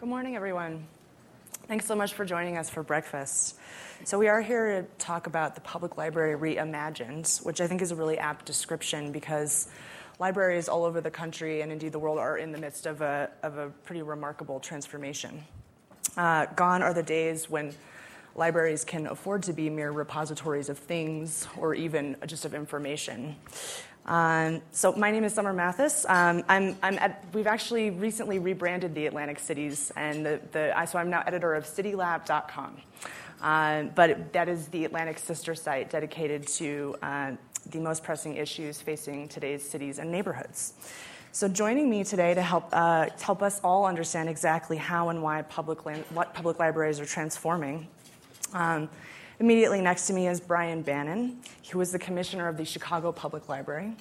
Good morning, everyone. Thanks so much for joining us for breakfast. So, we are here to talk about the Public Library Reimagined, which I think is a really apt description because libraries all over the country and indeed the world are in the midst of a, of a pretty remarkable transformation. Uh, gone are the days when libraries can afford to be mere repositories of things or even just of information. Um, so my name is Sommer Mathis. Um, I'm, I'm at, we've actually recently rebranded the Atlantic Cities, and the, the, so I'm now editor of CityLab.com. Uh, but that is the Atlantic sister site dedicated to uh, the most pressing issues facing today's cities and neighborhoods. So, joining me today to help, uh, help us all understand exactly how and why public, what public libraries are transforming um, Immediately next to me is Brian Bannon. He was the commissioner of the Chicago Public Library.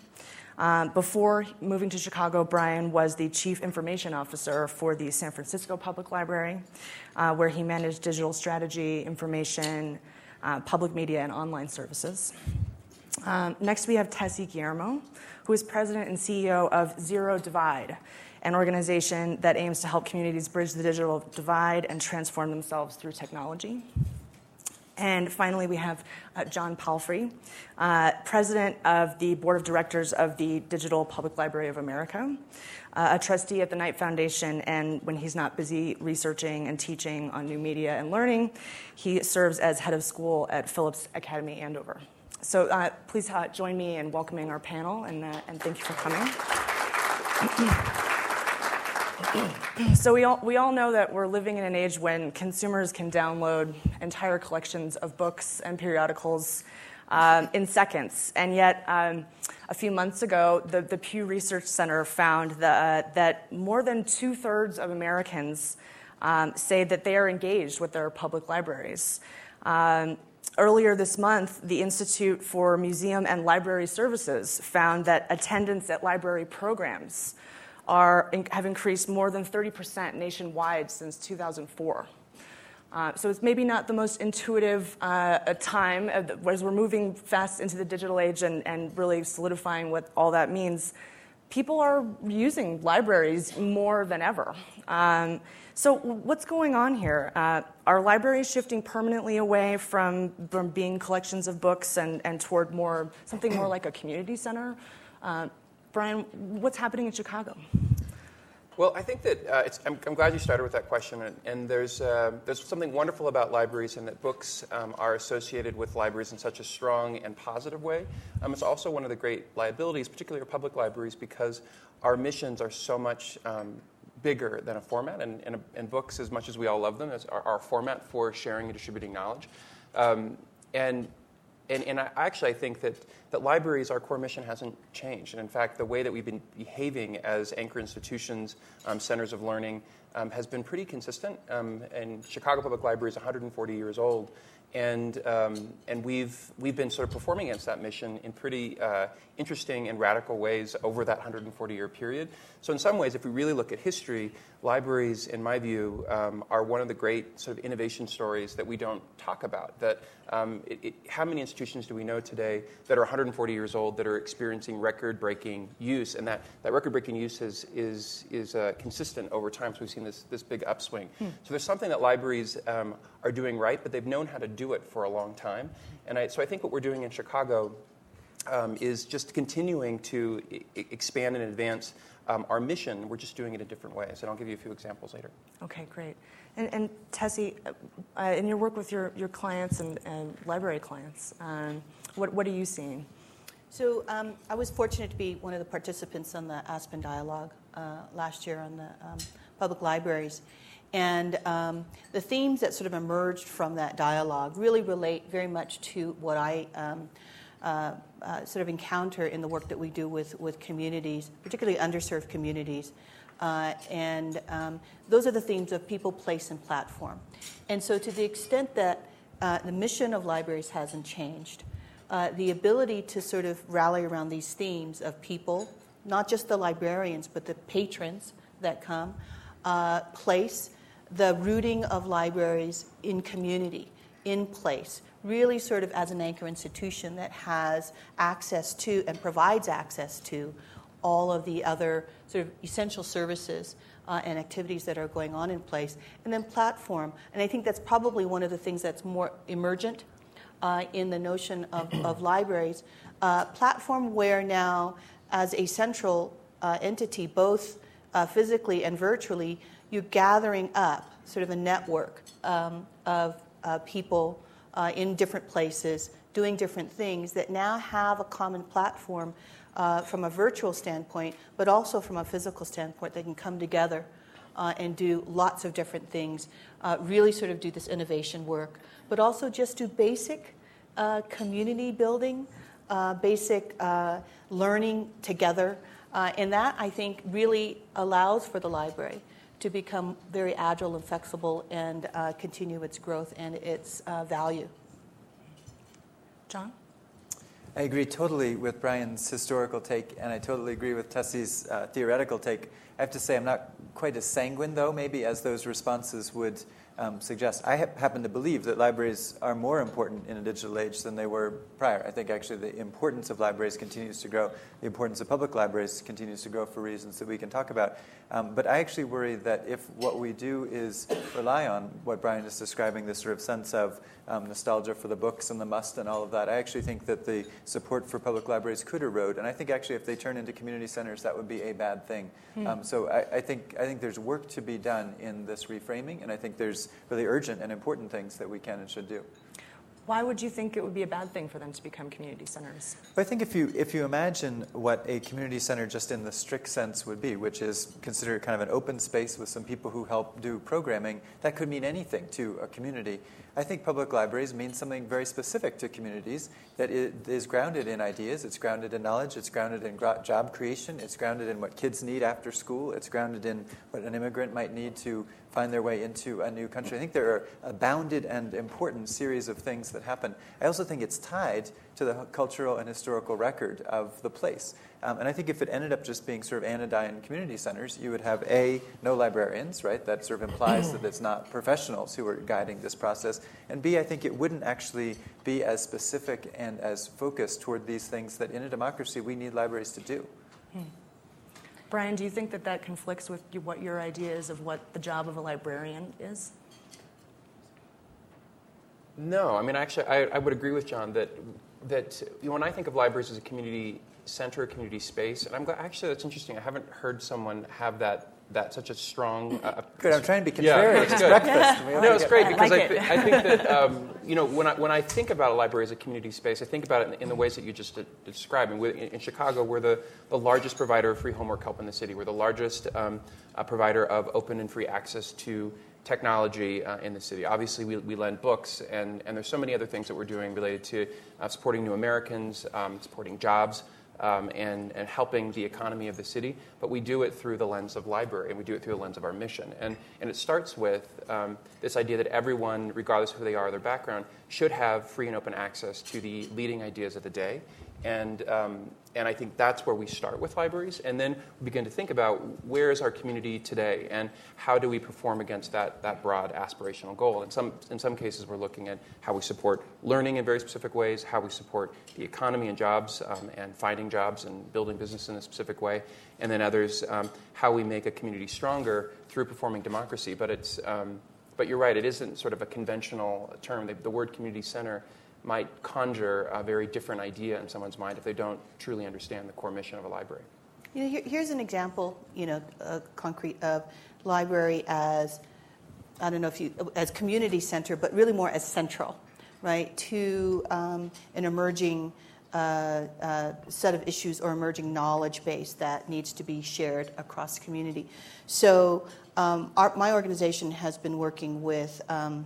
Um, before moving to Chicago, Brian was the chief information officer for the San Francisco Public Library, uh, where he managed digital strategy, information, uh, public media, and online services. Um, next, we have Tessie Guillermo, who is president and CEO of Zero Divide, an organization that aims to help communities bridge the digital divide and transform themselves through technology. And finally, we have uh, John Palfrey, uh, president of the board of directors of the Digital Public Library of America, uh, a trustee at the Knight Foundation, and when he's not busy researching and teaching on new media and learning, he serves as head of school at Phillips Academy Andover. So uh, please uh, join me in welcoming our panel, and, uh, and thank you for coming. so we all, we all know that we're living in an age when consumers can download entire collections of books and periodicals um, in seconds. And yet, um, a few months ago, the, the Pew Research Center found that, uh, that more than two thirds of Americans um, say that they are engaged with their public libraries. Um, earlier this month, the Institute for Museum and Library Services found that attendance at library programs are, have increased more than 30% nationwide since 2004. Uh, so it's maybe not the most intuitive uh, time as we're moving fast into the digital age and, and really solidifying what all that means. People are using libraries more than ever. Um, so what's going on here? Uh, are libraries shifting permanently away from, from being collections of books and, and toward more something more like a community center? Uh, Brian, what's happening in Chicago? Well, I think that uh, I'm, I'm, glad you started with that question. And, and there's, uh, there's something wonderful about libraries in that books um, are associated with libraries in such a strong and positive way. Um, it's also one of the great liabilities, particularly for public libraries, because our missions are so much um, bigger than a format. And, and, and, books, as much as we all love them, are our format for sharing and distributing knowledge. Um, and and, and I, actually, I think that, that libraries, our core mission hasn't changed. And in fact, the way that we've been behaving as anchor institutions, um, centers of learning, um, has been pretty consistent. Um, and Chicago Public Library is 140 years old. And, um, and we've, we've been sort of performing against that mission in pretty uh, interesting and radical ways over that 140 year period. So, in some ways, if we really look at history, libraries, in my view, um, are one of the great sort of innovation stories that we don't talk about. That um, it, it, how many institutions do we know today that are 140 years old that are experiencing record-breaking use, and that, that record-breaking use is is is uh, consistent over time. So we've seen this this big upswing. Hmm. So there's something that libraries um, are doing right, but they've known how to do it for a long time. And I, so I think what we're doing in Chicago um, is just continuing to I- expand and advance um, our mission. We're just doing it in different ways. And I'll give you a few examples later. Okay, great. And, and Tessie, uh, in your work with your, your clients and, and library clients, um, what, what are you seeing? So um, I was fortunate to be one of the participants on the Aspen Dialogue uh, last year on the um, public libraries. And um, the themes that sort of emerged from that dialogue really relate very much to what I um, uh, uh, sort of encounter in the work that we do with, with communities, particularly underserved communities. Uh, and um, those are the themes of people, place, and platform. And so, to the extent that uh, the mission of libraries hasn't changed, uh, the ability to sort of rally around these themes of people, not just the librarians, but the patrons that come, uh, place, the rooting of libraries in community, in place, really sort of as an anchor institution that has access to and provides access to all of the other sort of essential services uh, and activities that are going on in place. And then platform. And I think that's probably one of the things that's more emergent uh, in the notion of, of libraries. Uh, platform where now, as a central uh, entity, both uh, physically and virtually, you're gathering up sort of a network um, of uh, people uh, in different places doing different things that now have a common platform uh, from a virtual standpoint, but also from a physical standpoint. They can come together uh, and do lots of different things, uh, really sort of do this innovation work, but also just do basic uh, community building, basic learning together. and that, I think, really allows for the library to become very agile and flexible and continue its growth and its value. John? I agree totally with Brian's historical take, and I totally agree with Tessie's uh, theoretical take. I have to say, I'm not quite as sanguine, though, maybe, as those responses would um, suggest. I ha- happen to believe that libraries are more important in a digital age than they were prior. I think actually the importance of libraries continues to grow. The importance of public libraries continues to grow for reasons that we can talk about. Um, but I actually worry that if what we do is rely on what Brian is describing, this sort of sense of um, nostalgia for the books and the must and all of that, I actually think that the support for public libraries could erode. And I think actually if they turn into community centers, that would be a bad thing. Hmm. Um, so I, I, think, I think there's work to be done in this reframing, and I think there's really urgent and important things that we can and should do. Why would you think it would be a bad thing for them to become community centers? Well, I think if you if you imagine what a community center just in the strict sense would be, which is considered kind of an open space with some people who help do programming, that could mean anything to a community. I think public libraries mean something very specific to communities that is grounded in ideas, it's grounded in knowledge, it's grounded in job creation, it's grounded in what kids need after school, it's grounded in what an immigrant might need to find their way into a new country. I think there are a bounded and important series of things that happen. I also think it's tied to the cultural and historical record of the place. Um, and I think if it ended up just being sort of anodyne community centers, you would have A, no librarians, right? That sort of implies that it's not professionals who are guiding this process. And B, I think it wouldn't actually be as specific and as focused toward these things that in a democracy we need libraries to do. Hmm. Brian, do you think that that conflicts with what your idea is of what the job of a librarian is? No, I mean, actually, I, I would agree with John that that you know, when I think of libraries as a community center, community space, and I'm glad, actually that's interesting. I haven't heard someone have that that such a strong. Uh, good. I'm trying to be contrarian. Yeah, it's breakfast. no, it's great because I, like I, th- I, think that um, you know when I when I think about a library as a community space, I think about it in, in the ways that you just described. And in, in, Chicago, we're the, the largest provider of free homework help in the city. We're the largest um, uh, provider of open and free access to technology uh, in the city. Obviously, we, we lend books, and, and there's so many other things that we're doing related to uh, supporting new Americans, um, supporting jobs um, and, and helping the economy of the city, but we do it through the lens of library, and we do it through the lens of our mission. And, and it starts with um, this idea that everyone, regardless of who they are or their background, should have free and open access to the leading ideas of the day and, um, and I think that's where we start with libraries. And then we begin to think about where is our community today and how do we perform against that, that broad aspirational goal. In some, in some cases, we're looking at how we support learning in very specific ways, how we support the economy and jobs um, and finding jobs and building business in a specific way. And then others, um, how we make a community stronger through performing democracy. But, it's, um, but you're right, it isn't sort of a conventional term. The, the word community center might conjure a very different idea in someone's mind if they don't truly understand the core mission of a library. You know, here, here's an example, you know, a concrete of library as I don't know if you as community center, but really more as central, right, to um, an emerging uh, uh, set of issues or emerging knowledge base that needs to be shared across the community. So, um, our, my organization has been working with. Um,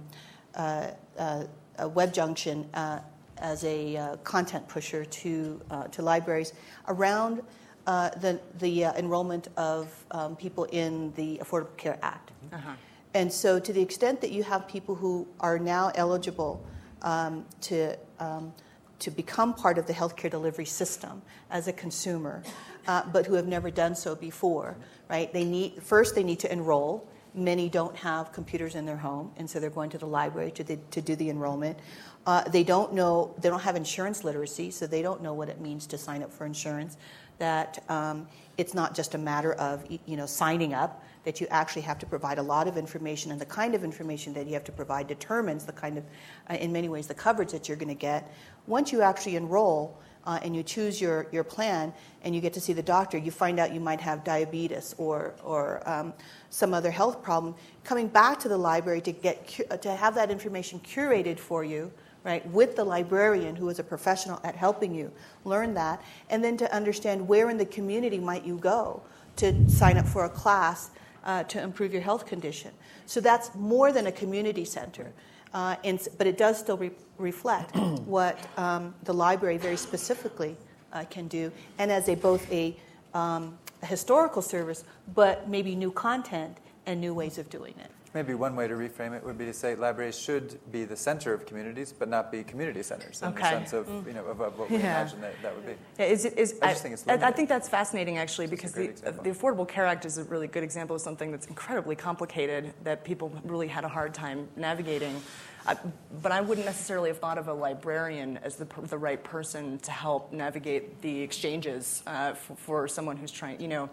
uh, uh WebJunction uh, as a uh, content pusher to, uh, to libraries around uh, the, the uh, enrollment of um, people in the Affordable Care Act. Uh-huh. And so, to the extent that you have people who are now eligible um, to, um, to become part of the healthcare delivery system as a consumer, uh, but who have never done so before, right? They need first they need to enroll. Many don't have computers in their home, and so they're going to the library to, the, to do the enrollment. Uh, they don't know, they don't have insurance literacy, so they don't know what it means to sign up for insurance. That um, it's not just a matter of you know signing up, that you actually have to provide a lot of information, and the kind of information that you have to provide determines the kind of, uh, in many ways, the coverage that you're going to get. Once you actually enroll, uh, and you choose your, your plan and you get to see the doctor, you find out you might have diabetes or, or um, some other health problem. Coming back to the library to, get, to have that information curated for you, right, with the librarian who is a professional at helping you learn that, and then to understand where in the community might you go to sign up for a class uh, to improve your health condition. So that's more than a community center. Uh, and, but it does still re- reflect what um, the library very specifically uh, can do, and as a both a, um, a, historical service, but maybe new content and new ways of doing it. Maybe one way to reframe it would be to say libraries should be the center of communities, but not be community centers in okay. the sense of, mm. you know, of, of what we yeah. imagine that, that would be. Yeah, is, is, I, I, I, think that's fascinating, actually, because the, the Affordable Care Act is a really good example of something that's incredibly complicated that people really had a hard time navigating. I, but I wouldn't necessarily have thought of a librarian as the, the right person to help navigate the exchanges uh, for, for someone who's trying, you know,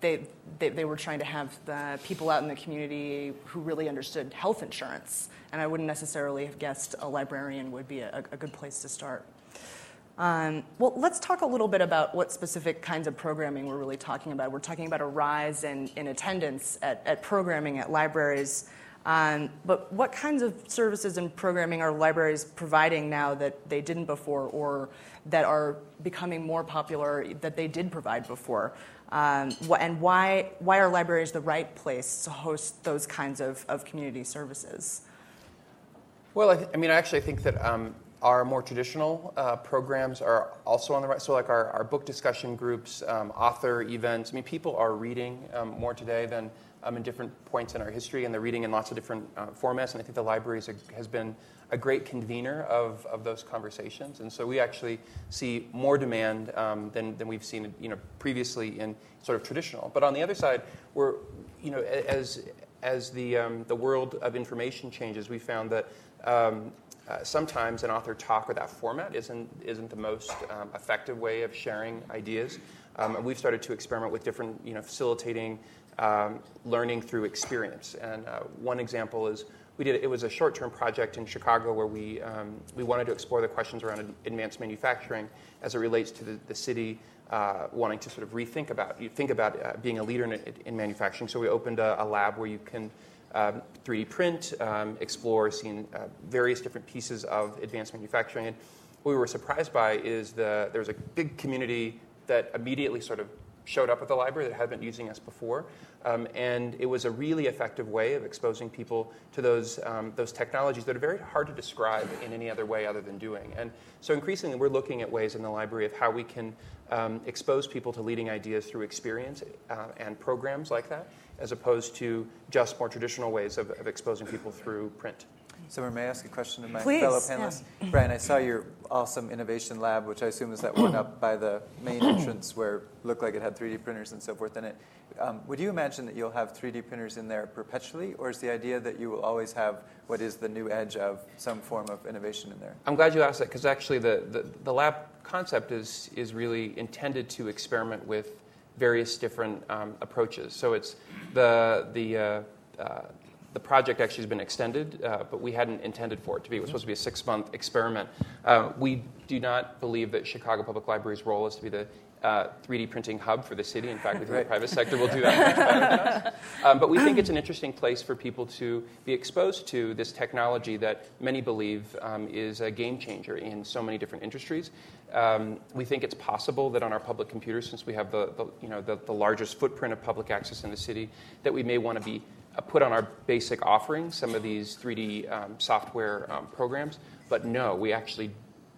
they, they, they, were trying to have the people out in the community who really understood health insurance. And I wouldn't necessarily have guessed a librarian would be a, a good place to start. Um, well, let's talk a little bit about what specific kinds of programming we're really talking about. We're talking about a rise in, in attendance at, at programming at libraries. Um, but what kinds of services and programming are libraries providing now that they didn't before or that are becoming more popular that they did provide before? Um, and why, why are libraries the right place to host those kinds of, of community services? Well, I, th- I mean, I actually think that um, our more traditional uh, programs are also on the right. So, like our, our book discussion groups, um, author events. I mean, people are reading um, more today than in different points in our history, and they're reading in lots of different uh, formats. And I think the library has been a great convener of, of those conversations. And so we actually see more demand um, than, than we've seen you know, previously in sort of traditional. But on the other side, we're, you know, as, as the, um, the world of information changes, we found that um, uh, sometimes an author talk or that format isn't, isn't the most um, effective way of sharing ideas. Um, and we've started to experiment with different, you know, facilitating um, learning through experience. And uh, one example is we did it was a short-term project in Chicago where we um, we wanted to explore the questions around advanced manufacturing as it relates to the, the city uh, wanting to sort of rethink about you think about uh, being a leader in, in, manufacturing. So we opened a, a lab where you can um, 3D print, um, explore, seeing uh, various different pieces of advanced manufacturing. And what we were surprised by is the there was a big community that immediately sort of showed up at the library that had been using us before. Um, and it was a really effective way of exposing people to those, um, those technologies that are very hard to describe in any other way other than doing. And so increasingly, we're looking at ways in the library of how we can um, expose people to leading ideas through experience uh, and programs like that, as opposed to just more traditional ways of, of exposing people through print. So, may I ask a question to my Please, fellow panelists? Yeah. Brian, I saw your awesome innovation lab, which I assume is that one up by the main entrance where it looked like it had 3D printers and so forth in it. Um, would you imagine that you'll have 3D printers in there perpetually, or is the idea that you will always have what is the new edge of some form of innovation in there? I'm glad you asked that because actually the, the, the, lab concept is, is really intended to experiment with various different um, approaches. So it's the, the uh, uh, the project actually has been extended, uh, but we hadn't intended for it to be. It was supposed to be a six month experiment. Uh, we do not believe that Chicago Public Library's role is to be the uh, 3D printing hub for the city. In fact, we think right. the private sector will do that much better um, but we think it's an interesting place for people to be exposed to this technology that many believe um, is a game changer in so many different industries. Um, we think it's possible that on our public computers, since we have the, the you know, the, the largest footprint of public access in the city, that we may want to be uh, put on our basic offering some of these 3D um, software um, programs. But no, we actually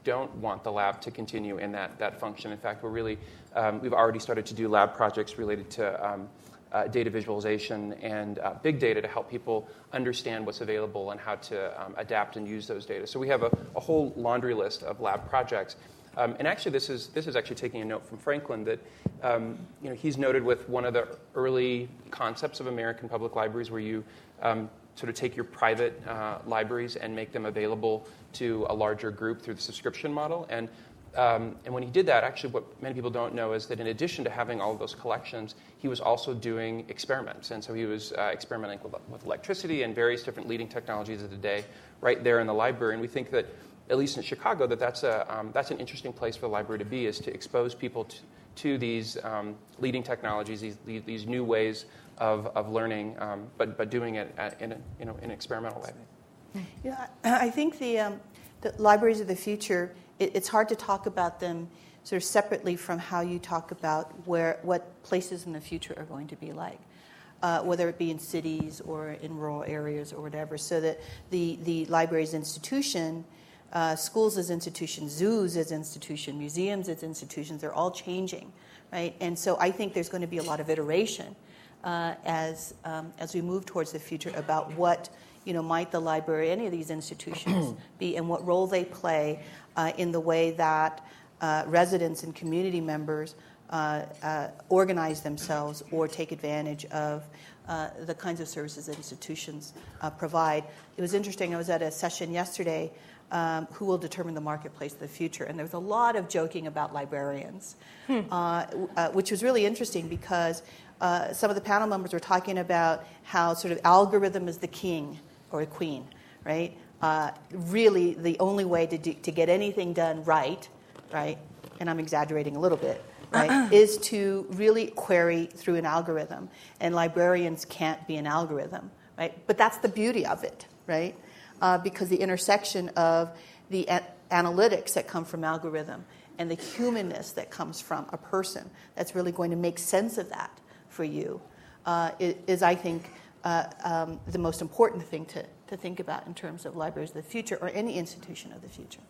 don't want the lab to continue in that, that function. In fact, we're really, um, we've already started to do lab projects related to um, uh, data visualization and uh, big data to help people understand what's available and how to um, adapt and use those data. So we have a, a whole laundry list of lab projects. Um, and actually, this is, this is actually taking a note from Franklin that um, you know, he's noted with one of the early concepts of American public libraries where you um, sort of take your private uh, libraries and make them available to a larger group through the subscription model. And um, and when he did that, actually, what many people don't know is that in addition to having all of those collections, he was also doing experiments. And so he was uh, experimenting with, with, electricity and various different leading technologies of the day right there in the library. And we think that, at least in Chicago, that that's, a, um, that's an interesting place for the library to be, is to expose people to, to these um, leading technologies, these, these, new ways of, of learning, um, but, but doing it in, a, you know, in an experimental way. Yeah, I think the, um, the libraries of the future it, it's hard to talk about them sort of separately from how you talk about where what places in the future are going to be like. Uh, whether it be in cities or in rural areas or whatever, so that the, the library as institution, uh, schools as institutions, zoos as institutions, museums as institutions, they're all changing, right? And so I think there's going to be a lot of iteration uh, as, um, as we move towards the future about what you know, might the library, any of these institutions be, and what role they play uh, in the way that uh, residents and community members uh, uh organize themselves or take advantage of uh, the kinds of services that institutions uh, provide. It was interesting, I was at a session yesterday. Um, who will determine the marketplace of the future? And there was a lot of joking about librarians, hmm. which was really interesting because some of the panel members were talking about how sort of algorithm is the king or the queen, right? uh, really the only way to, do, to get anything done right, right, and I'm exaggerating a little bit, right, is to really query through an algorithm. And librarians can't be an algorithm, right? But that's the beauty of it, right? Uh, because the intersection of the a- analytics that come from algorithm and the humanness that comes from a person that's really going to make sense of that for you uh, is, I think, uh, um, the most important thing to, to think about in terms of libraries of the future or any institution of the future.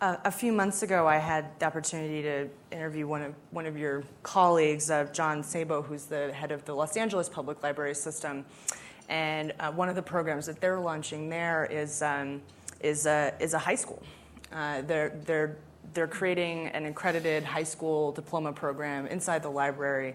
Uh, a few months ago, I had the opportunity to interview one of, one of your colleagues, uh, John Szabo, who's the head of the Los Angeles Public Library System. And uh, one of the programs that they're launching there is, um, is, a, is a high school. Uh, they're, they're, they're creating an accredited high school diploma program inside the library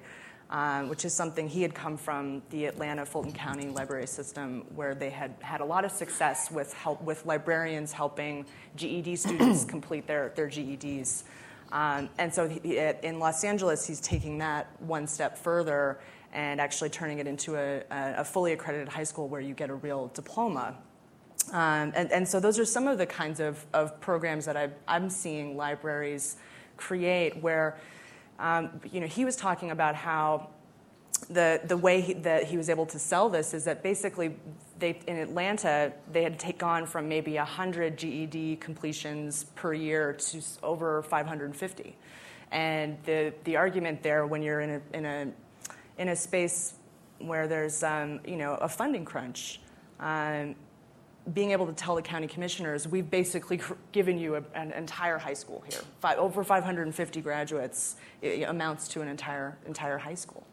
um, which is something he had come from the Atlanta Fulton County library system, where they had had a lot of success with help with librarians helping GED students complete their their GEDs. Um, and so he, in Los Angeles, he's taking that one step further and actually turning it into a, a fully accredited high school where you get a real diploma. Um, and, and, so those are some of the kinds of, of programs that i am seeing libraries create where um, you know, he was talking about how the, the way he, that he was able to sell this is that basically they, in Atlanta, they had taken on from maybe 100 GED completions per year to over 550. And the, the argument there, when you're in a, in a, in a space where there's um, you know, a funding crunch, um, being able to tell the county commissioners, we've basically given you a, an entire high school here. Five, over 550 graduates amounts to an entire, entire high school.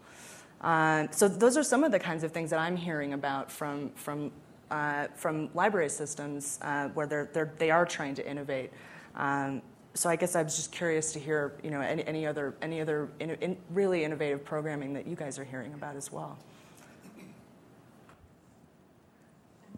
Uh, so those are some of the kinds of things that I'm hearing about from, from, uh, from library systems uh, where they're, they're, they are trying to innovate. Um, so I guess I was just curious to hear, you know, any, any other, any other in, in really innovative programming that you guys are hearing about as well.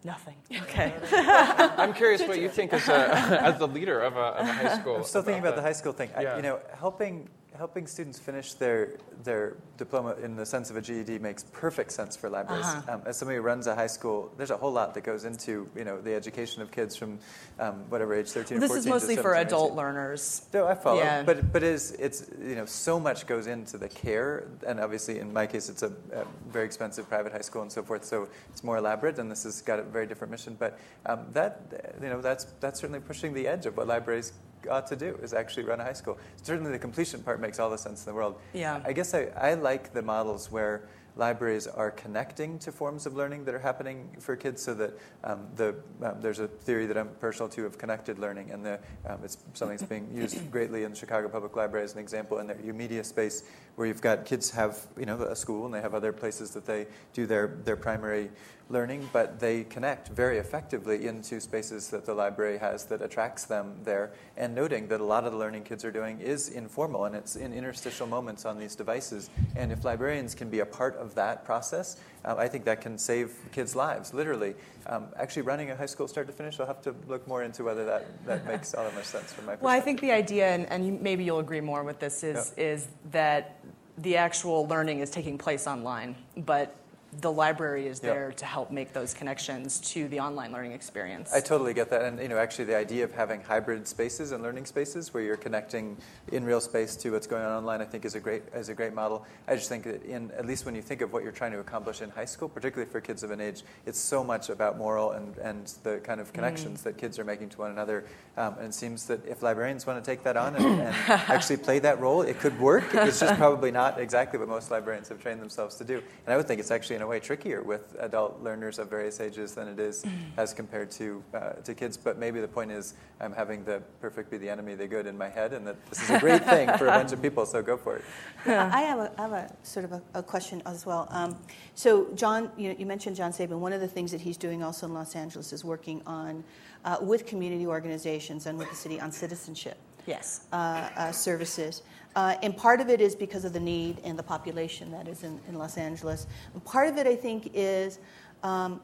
Nothing. Okay. I'm curious what you think as, a, as the leader of a, of a high school. I'm still thinking about the high school thing. Yeah. I, you know, helping helping students finish their their diploma in the sense of a GED makes perfect sense for libraries. Uh-huh. Um, as somebody who runs a high school, there's a whole lot that goes into you know the education of kids from um, whatever age, 13 this or 14 This is mostly for adult learners. No, I follow. Yeah. But but it is it's you know so much goes into the care, and obviously in my case it's a, a very expensive private high school and so forth, so it's more elaborate, and this has got a very different mission. But um, that you know that's that's certainly pushing the edge of what libraries ought to do is actually run a high school. Certainly, the completion part makes all the sense in the world. Yeah. I guess I, I like the models where libraries are connecting to forms of learning that are happening for kids so that um, the, um, there's a theory that I'm partial to of connected learning, and the, um, it's something that's being used greatly in the Chicago Public Library as an example in their media space, where you've got kids have you know a school and they have other places that they do their, their primary learning, but they connect very effectively into spaces that the library has that attracts them there. And noting that a lot of the learning kids are doing is informal and it's in interstitial moments on these devices. And if librarians can be a part of that process, um, I think that can save kids' lives, literally. Um, actually, running a high school start to finish, I'll have to look more into whether that, that makes all that much sense from my perspective. Well, I think the idea, and, and maybe you'll agree more with this, is, Yep. is that the actual learning is taking place online, but the library is Yep. there to help make those connections to the online learning experience. I totally get that, and you know, actually, the idea of having hybrid spaces and learning spaces where you're connecting in real space to what's going on online, I think, is a great is a great model. I just think that in at least when you think of what you're trying to accomplish in high school, particularly for kids of an age, it's so much about moral and and the kind of connections that kids are making to one another. Um, and it seems that if librarians want to take that on and, and actually play that role, it could work. It's just probably not exactly what most librarians have trained themselves to do. And I would think it's actually a way trickier with adult learners of various ages than it is as compared to uh, to kids. But maybe the point is I'm having the perfect be the enemy of the good in my head, and that this is a great thing for a bunch of people. So go for it. I have a, I have a sort of a, a question as well. Um, so, John, you, know, you mentioned John Szabo. One of the things that he's doing also in Los Angeles is working on uh, with community organizations and with the city on citizenship yes. uh, uh, services. Uh, and part of it is because of the need and the population that is in, in Los Angeles. And part of it, I think, is um,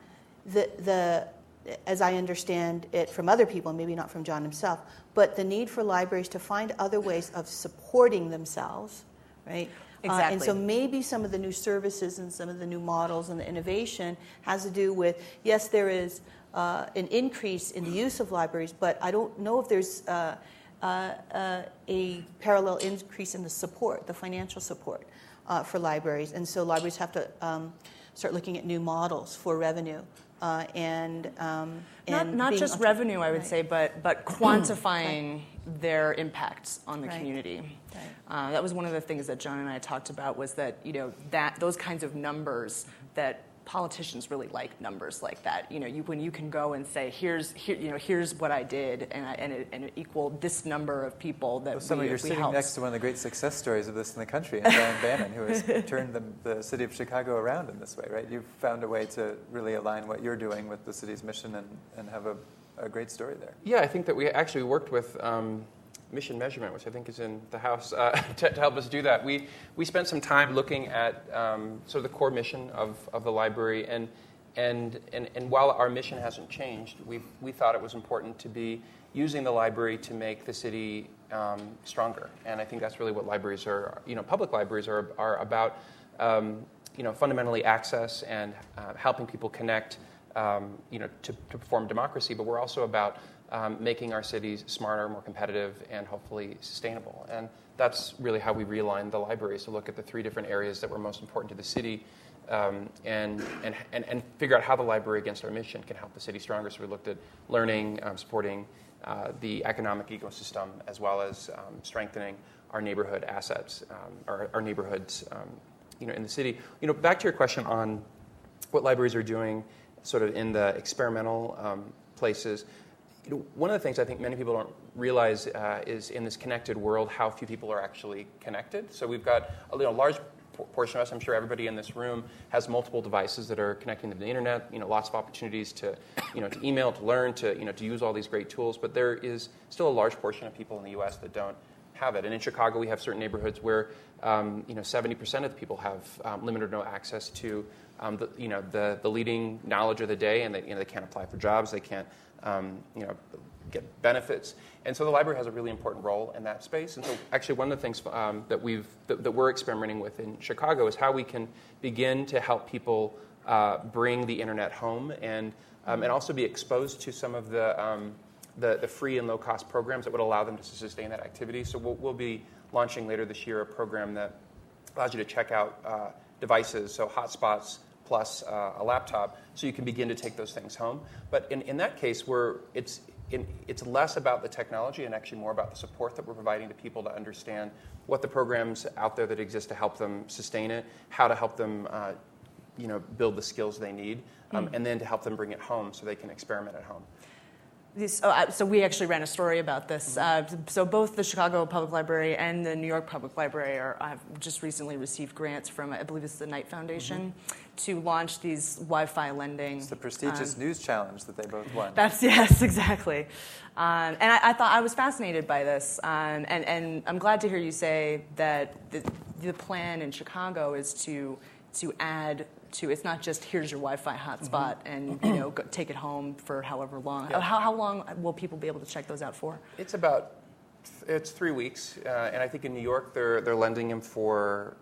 the, the, as I understand it from other people, maybe not from John himself, but the need for libraries to find other ways of supporting themselves, right? Uh, and so maybe some of the new services and some of the new models and the innovation has to do with yes, there is uh, an increase in the use of libraries, but I don't know if there's uh, a parallel increase in the support, the financial support uh, for libraries. And so libraries have to um, start looking at new models for revenue uh, and, um, and not being just entre- revenue, I would right. say, but, but quantifying their impacts on the Right. community. Right. Uh, that was one of the things that John and I talked about was that, you know, that those kinds of numbers that politicians really like numbers like that. You know, you, when you can go and say, here's, here, you know, here's what I did, and, I, and, it, and it equaled this number of people that Well, Sommer, we, you're we sitting helped. next to one of the great success stories of this in the country, and Brian Bannon, who has turned the, the city of Chicago around in this way, right? You've found a way to really align what you're doing with the city's mission and, and have a, a great story there. Yeah, I think that we actually worked with um, Mission Measurement, which I think is in the House, uh, to, to help us do that. We, we spent some time looking at um, sort of the core mission of, of the library, and, and, and, and while our mission hasn't changed, we, we thought it was important to be using the library to make the city um, stronger. And I think that's really what libraries are, you know, public libraries are, are about, um, you know, fundamentally access and uh, helping people connect um, you know, to, to perform democracy, but we're also about um, making our cities smarter, more competitive, and hopefully sustainable. And that's really how we realigned the libraries to look at the three different areas that were most important to the city um, and, and, and, and figure out how the library against our mission can help the city stronger. So we looked at learning, um, supporting uh, the economic ecosystem, as well as um, strengthening our neighborhood assets, um, our, our neighborhoods um, you know, in the city. You know, back to your question on what libraries are doing sort of in the experimental um, places. One of the things I think many people don't realize uh, is in this connected world how few people are actually connected. So we've got a you know, large portion of us, I'm sure everybody in this room has multiple devices that are connecting to the internet, you know, lots of opportunities to, you know, to email, to learn, to, you know, to use all these great tools, but there is still a large portion of people in the US that don't have it. And in Chicago, we have certain neighborhoods where um, you know 70% of the people have um, limited or no access to um, the, you know the, the leading knowledge of the day, and they, you know, they can't apply for jobs, they can't um, you know get benefits. And so the library has a really important role in that space. And so actually, one of the things um, that we've that, that we're experimenting with in Chicago is how we can begin to help people uh, bring the internet home and um, and also be exposed to some of the um, the, the free and low cost programs that would allow them to sustain that activity. So we'll, we'll be launching later this year a program that allows you to check out uh, devices, so hotspots plus uh, a laptop, so you can begin to take those things home. But in, in that case, we're, it's, in, it's less about the technology and actually more about the support that we're providing to people to understand what the programs out there that exist to help them sustain it, how to help them uh, you know, build the skills they need, um, and then to help them bring it home so they can experiment at home. These, oh, so we actually ran a story about this. Uh, so both the Chicago Public Library and the New York Public Library are, have just recently received grants from, I believe it's the Knight Foundation, to launch these Wi-Fi lending. It's the prestigious um, news challenge that they both won. That's yes, exactly. Um, and I, I thought I was fascinated by this, um, and and I'm glad to hear you say that the, the plan in Chicago is to to add to it's not just here's your Wi-Fi hotspot mm-hmm. and you know go, take it home for however long. Yeah. How, how long will people be able to check those out for? It's about it's three weeks, uh, and I think in New York they're they're lending them for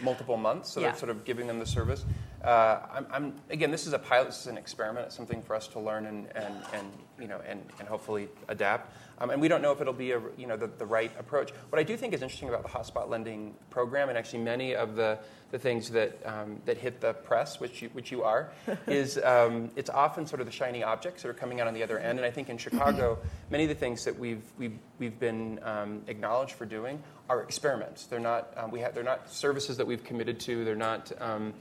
multiple months, so yeah. they're sort of giving them the service. Uh, I'm, I'm, again, this is a pilot, this is an experiment. It's something for us to learn and, and, and you know and, and hopefully adapt. Um, and we don't know if it'll be a, you know, the, the right approach. What I do think is interesting about the hotspot lending program, and actually many of the, the things that, um, that hit the press, which you, which you are, is um, it's often sort of the shiny objects that are coming out on the other end. And I think in Chicago, many of the things that we've, we've, we've been um, acknowledged for doing are experiments. They're not, um, we have, they're not services that we've committed to. They're not um,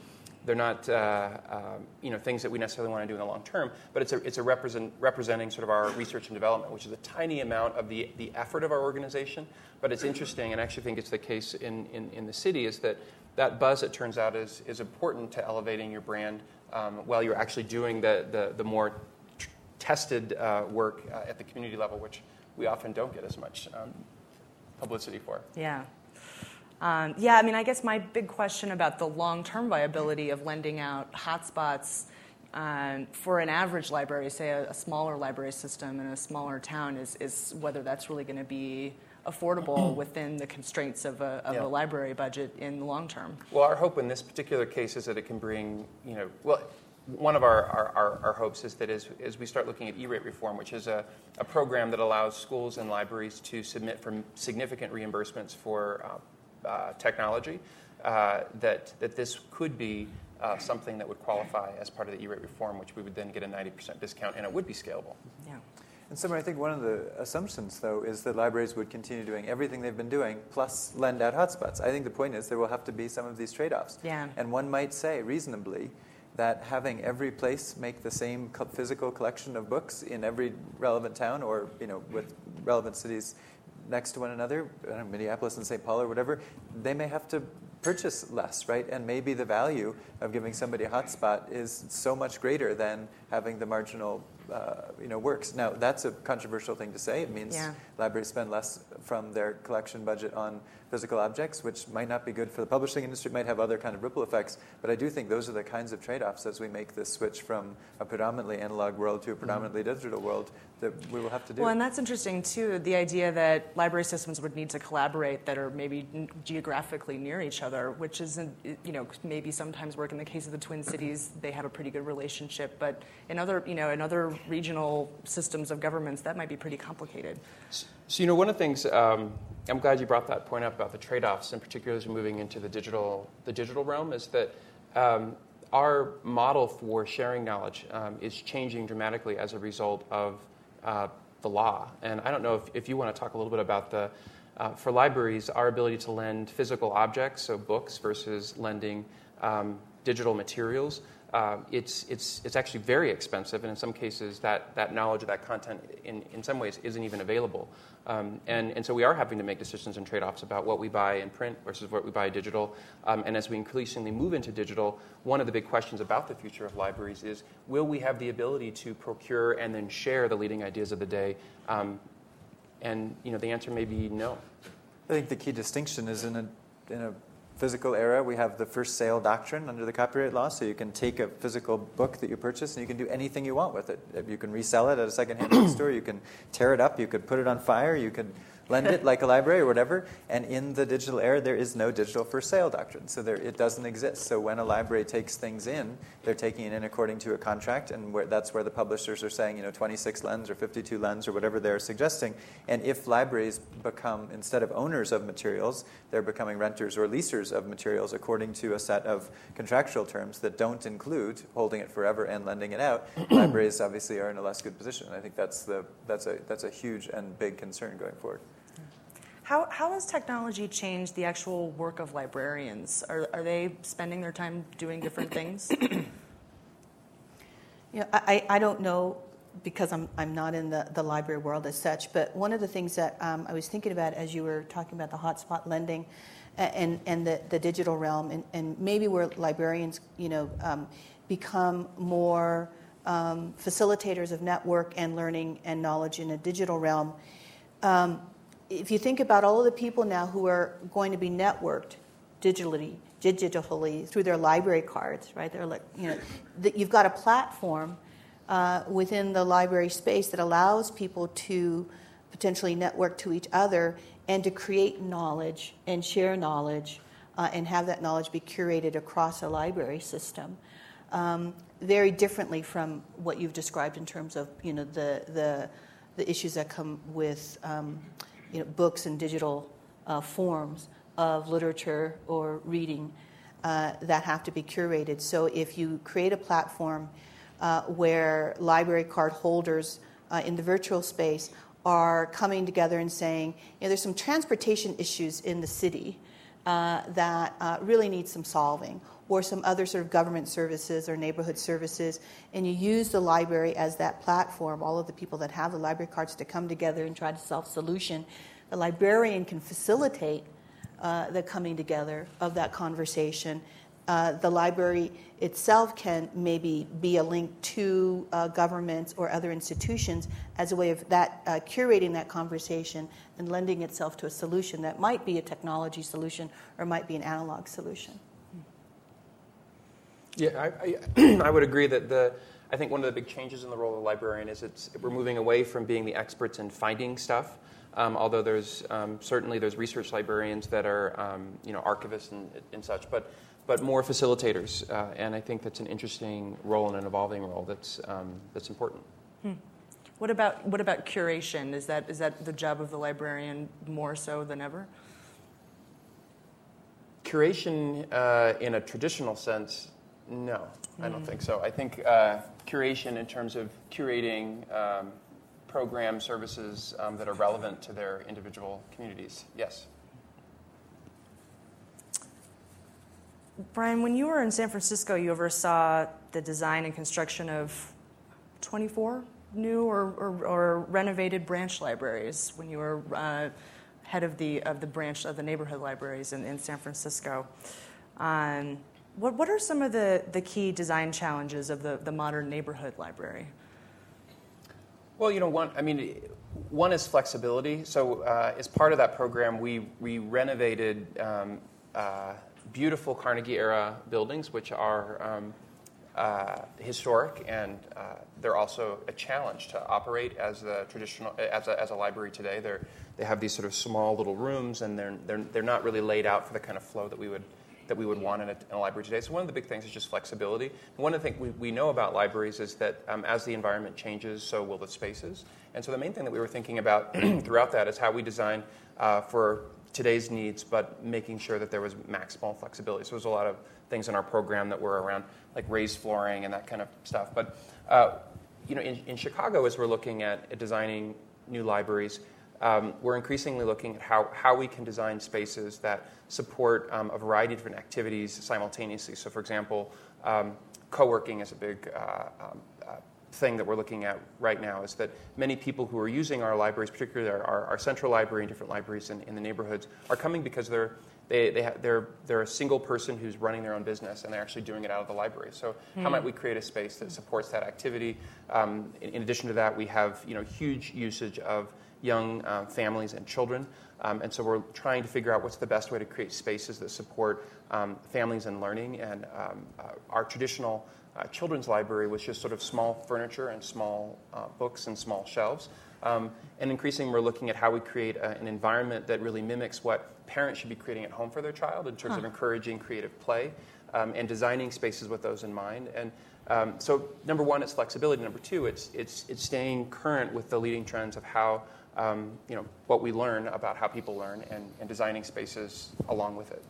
they're not uh, uh, you know, things that we necessarily want to do in the long term, but it's a, it's a represent, representing sort of our research and development, which is a tiny amount of the, the effort of our organization. But it's interesting, and I actually think it's the case in, in, in the city, is that that buzz, it turns out, is, is important to elevating your brand um, while you're actually doing the, the, the more tested uh, work uh, at the community level, which we often don't get as much um, publicity for. Yeah. Um, yeah, I mean, I guess my big question about the long term viability of lending out hotspots um, for an average library, say a, smaller library system in a smaller town, is, is whether that's really going to be affordable within the constraints of, a, of yeah. a, library budget in the long term. Well, our hope in this particular case is that it can bring, you know, well, one of our, our, our, our hopes is that as, as we start looking at E-rate reform, which is a, a program that allows schools and libraries to submit for significant reimbursements for uh, technology, uh, that, that this could be uh, something that would qualify as part of the E-rate reform, which we would then get a 90% discount, and it would be scalable. Yeah. And Sommer, I think one of the assumptions, though, is that libraries would continue doing everything they've been doing, plus lend out hotspots. I think the point is there will have to be some of these trade-offs. Yeah. And one might say, reasonably, that having every place make the same physical collection of books in every relevant town, or you know, with relevant cities next to one another, know, Minneapolis and St. Paul or whatever, they may have to purchase less, right? And maybe the value of giving somebody a hotspot is so much greater than having the marginal, uh, you know, works. Now that's a controversial thing to say. It means yeah. libraries spend less from their collection budget on physical objects, which might not be good for the publishing industry, might have other kind of ripple effects. But I do think those are the kinds of trade-offs as we make this switch from a predominantly analog world to a predominantly mm-hmm. digital world that we will have to do. Well, and that's interesting too. The idea that library systems would need to collaborate that are maybe geographically near each other, which isn't, you know, maybe sometimes work in the case of the Twin Cities. They have a pretty good relationship, but in other, you know, in other regional systems of governments, that might be pretty complicated. So, you know, one of the things um, I'm glad you brought that point up about the trade-offs, in particular as we're moving into the digital, the digital realm, is that um, our model for sharing knowledge um, is changing dramatically as a result of uh, the law. And I don't know if, if you want to talk a little bit about the, uh, for libraries, our ability to lend physical objects, so books, versus lending um, digital materials. Uh, it's, it's, it's actually very expensive, and in some cases, that, that knowledge of that content, in, in some ways, isn't even available. Um, and, and so we are having to make decisions and trade offs about what we buy in print versus what we buy digital. Um, and as we increasingly move into digital, one of the big questions about the future of libraries is will we have the ability to procure and then share the leading ideas of the day? Um, and you know, the answer may be no. I think the key distinction is in a, in a physical era, we have the first sale doctrine under the copyright law. So you can take a physical book that you purchase and you can do anything you want with it. You can resell it at a secondhand bookstore. You can tear it up. You could put it on fire. You could lend it like a library or whatever. And in the digital era, there is no digital first sale doctrine. So there, it doesn't exist. So when a library takes things in, they're taking it in according to a contract, and where, that's where the publishers are saying, you know, 26 lens or 52 lens or whatever they're suggesting. And if libraries become, instead of owners of materials, they're becoming renters or leasers of materials according to a set of contractual terms that don't include holding it forever and lending it out, libraries obviously are in a less good position. I think that's, the, that's, a, that's a huge and big concern going forward. How, how has technology changed the actual work of librarians? Are, are they spending their time doing different things? Yeah, I, I don't know because I'm, I'm not in the, the library world as such, but one of the things that um, I was thinking about as you were talking about the hotspot lending and, and the, the digital realm, and, and maybe where librarians, you know, um, become more um, facilitators of network and learning and knowledge in a digital realm. Um, if you think about all of the people now who are going to be networked digitally digitally through their library cards, right? They're like, you know, that you've got a platform uh, within the library space that allows people to potentially network to each other and to create knowledge and share knowledge uh, and have that knowledge be curated across a library system. Um, very differently from what you've described in terms of you know the the, the issues that come with um, you know books and digital uh, forms of literature or reading uh, that have to be curated. So if you create a platform uh, where library card holders uh, in the virtual space are coming together and saying, you know, there's some transportation issues in the city uh, that uh, really need some solving, or some other sort of government services or neighborhood services, and you use the library as that platform, all of the people that have the library cards to come together and try to solve solution. The librarian can facilitate uh, the coming together of that conversation. Uh, the library itself can maybe be a link to uh, governments or other institutions as a way of that uh, curating that conversation and lending itself to a solution that might be a technology solution or might be an analog solution. Yeah, I, I, I would agree that the I think one of the big changes in the role of the librarian is it's we're moving away from being the experts in finding stuff um, although there's um, certainly there's research librarians that are um, you know archivists and, and, such, but but more facilitators, uh, and I think that's an interesting role and an evolving role that's um, that's important. Hmm. What about what about curation? Is that is that the job of the librarian more so than ever? Curation, uh, in a traditional sense, no, I don't hmm. think so. I think uh, curation in terms of curating um, program services um, that are relevant to their individual communities. Yes. Brian, when you were in San Francisco, you oversaw the design and construction of 24 new or, or, or renovated branch libraries when you were uh, head of the, of the branch of the neighborhood libraries in, in San Francisco. Um, what, what are some of the, the key design challenges of the, the modern neighborhood library? Well, you know, one, I mean, one is flexibility. So, uh, as part of that program, we, we renovated um, uh, beautiful Carnegie era buildings, which are um, uh, historic and uh, they're also a challenge to operate as a traditional as a, as a library today. They're, they have these sort of small little rooms and they're, they're, they're not really laid out for the kind of flow that we would that we would want in a, in a, library today. So one of the big things is just flexibility. One of the things we, we know about libraries is that um, as the environment changes, so will the spaces. And so the main thing that we were thinking about throughout that is how we design uh, for today's needs, but making sure that there was maximal flexibility. So there's a lot of things in our program that were around like raised flooring and that kind of stuff. But uh, you know, in, in Chicago, as we're looking at, designing new libraries, um, we're increasingly looking at how, how we can design spaces that support um, a variety of different activities simultaneously. So, for example, um, co working is a big uh, um, thing that we're looking at right now is that many people who are using our libraries, particularly our, our, our central library and different libraries in, in, the neighborhoods, are coming because they're they, they ha- they're, they're a single person who's running their own business and they're actually doing it out of the library. So, mm. how hmm. might we create a space that supports that activity? Um, in, in, addition to that, we have you know, huge usage of young uh, families and children. Um, and so we're trying to figure out what's the best way to create spaces that support um, families and learning. And um, uh, our traditional uh, children's library was just sort of small furniture and small uh, books and small shelves. Um, and increasingly, we're looking at how we create a, an environment that really mimics what parents should be creating at home for their child in terms huh. of encouraging creative play um, and designing spaces with those in mind. And um, so, number one, it's flexibility. Number two, it's, it's, it's staying current with the leading trends of how um, you know, what we learn about how people learn and, and designing spaces along with it.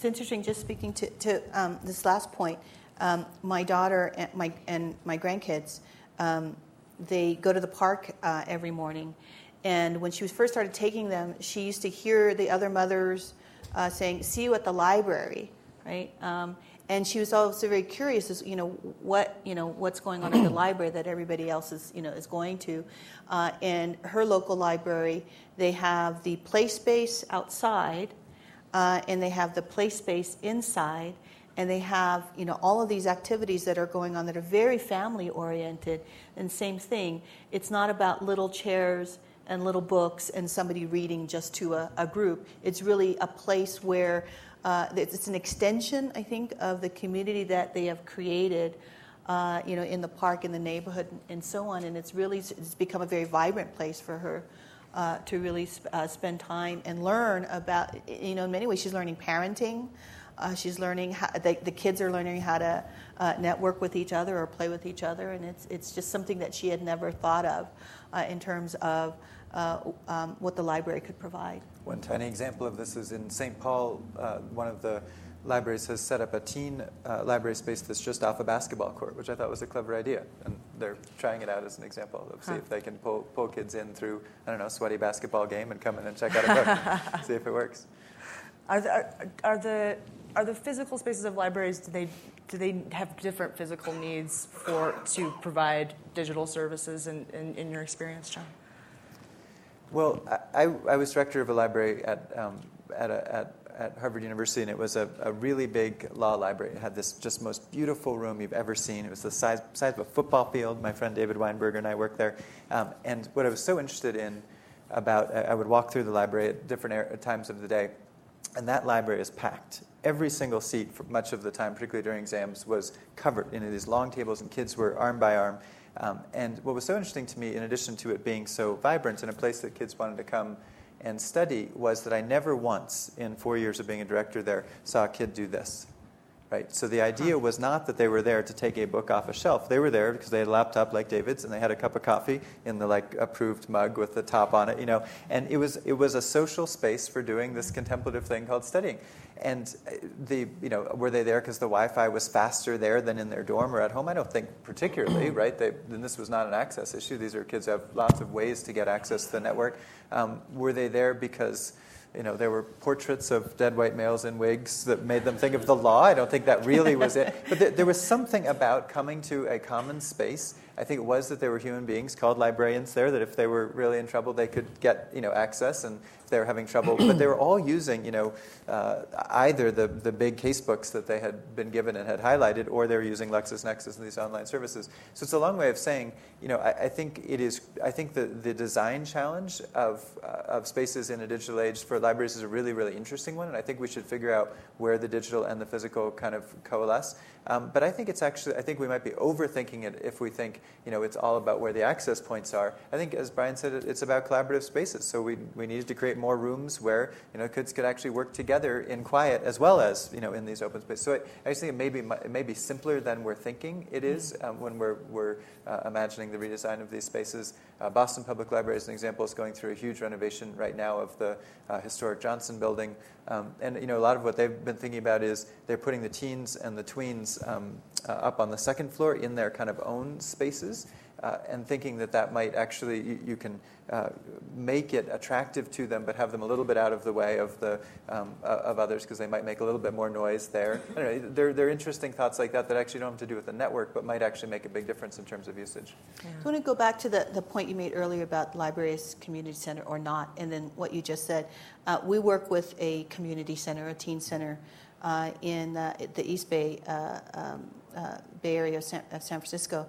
It's interesting, just speaking to, to um, this last point. Um, my daughter and my, and my grandkids, um, they go to the park uh, every morning. And when she was first started taking them, she used to hear the other mothers uh, saying, "See you at the library," right? Um, and she was also very curious as you know what you know what's going on at the library that everybody else is you know is going to uh, and her local library they have the play space outside uh, and they have the play space inside and they have you know all of these activities that are going on that are very family oriented and same thing it's not about little chairs and little books and somebody reading just to a, a group it's really a place where uh, it's an extension, I think, of the community that they have created. Uh, you know, in the park, in the neighborhood, and so on, and it's really it's become a very vibrant place for her uh, to really sp- uh, spend time and learn about. You know, in many ways, she's learning parenting. Uh, she's learning how the, kids are learning how to uh, network with each other or play with each other, and it's it's just something that she had never thought of uh, in terms of uh, um, what the library could provide. One tiny example of this is in St. Paul, one of the libraries has set up a teen uh, library space that's just off a basketball court, which I thought was a clever idea. And they're trying it out as an example of see huh. if they can pull, pull kids in through, I don't know, sweaty basketball game and come in and check out a book, see if it works. Are the, are, are, the, are the physical spaces of libraries, do they, do they have different physical needs for, to provide digital services in, in, in your experience, John? Well, I, I was director of a library at, um, at, a, at, at, Harvard University, and it was a, a, really big law library. It had this just most beautiful room you've ever seen. It was the size, size of a football field. My friend David Weinberger and I worked there. Um, and what I was so interested in about, I would walk through the library at different times of the day, and that library is packed. Every single seat, for much of the time, particularly during exams, was covered in these long tables, and kids were arm by arm um, and what was so interesting to me, in addition to it being so vibrant and a place that kids wanted to come and study, was that I never once, in four years of being a director there, saw a kid do this. Right? So the idea was not that they were there to take a book off a shelf. They were there because they had a laptop like David's and they had a cup of coffee in the like approved mug with the top on it, you know. And it was it was a social space for doing this contemplative thing called studying. And uh, the, you know, were they there because the Wi-Fi was faster there than in their dorm or at home? I don't think particularly, right? They, then this was not an access issue. These are kids who have lots of ways to get access to the network. Um, were they there because you know, there were portraits of dead white males in wigs that made them think of the law. I don't think that really was it. But there, there was something about coming to a common space. I think it was that there were human beings called librarians there, that if they were really in trouble, they could get, you know, access and they were having trouble. but they were all using, you know, uh, either the, the big case books that they had been given and had highlighted, or they were using LexisNexis and these online services. So it's a long way of saying, you know, I, I think it is. I think the, the design challenge of uh, of spaces in a digital age for libraries is a really really interesting one, and I think we should figure out where the digital and the physical kind of coalesce. Um, but I think it's actually, I think we might be overthinking it if we think, you know, it's all about where the access points are. I think, as Brian said, it's about collaborative spaces. So we, we needed to create more rooms where, you know, kids could actually work together in quiet as well as, you know, in these open spaces. So I, I think it may, be, it may be simpler than we're thinking it is um, when we're, we're uh, imagining the redesign of these spaces. Uh, Boston Public Library, as an example, is going through a huge renovation right now of the uh, historic Johnson building. Um, and you know, a lot of what they've been thinking about is they're putting the teens and the tweens um, uh, up on the second floor in their kind of own spaces uh, and thinking that that might actually, you, you can uh, make it attractive to them, but have them a little bit out of the way of, the, um, uh, of others because they might make a little bit more noise there. Know, they're, they're interesting thoughts like that that actually don't have to do with the network, but might actually make a big difference in terms of usage. Yeah. I want to go back to the, the point you made earlier about libraries, community center or not, and then what you just said. Uh, we work with a community center, a teen center. Uh, in uh, the East Bay, um, Bay Area of San, of San Francisco,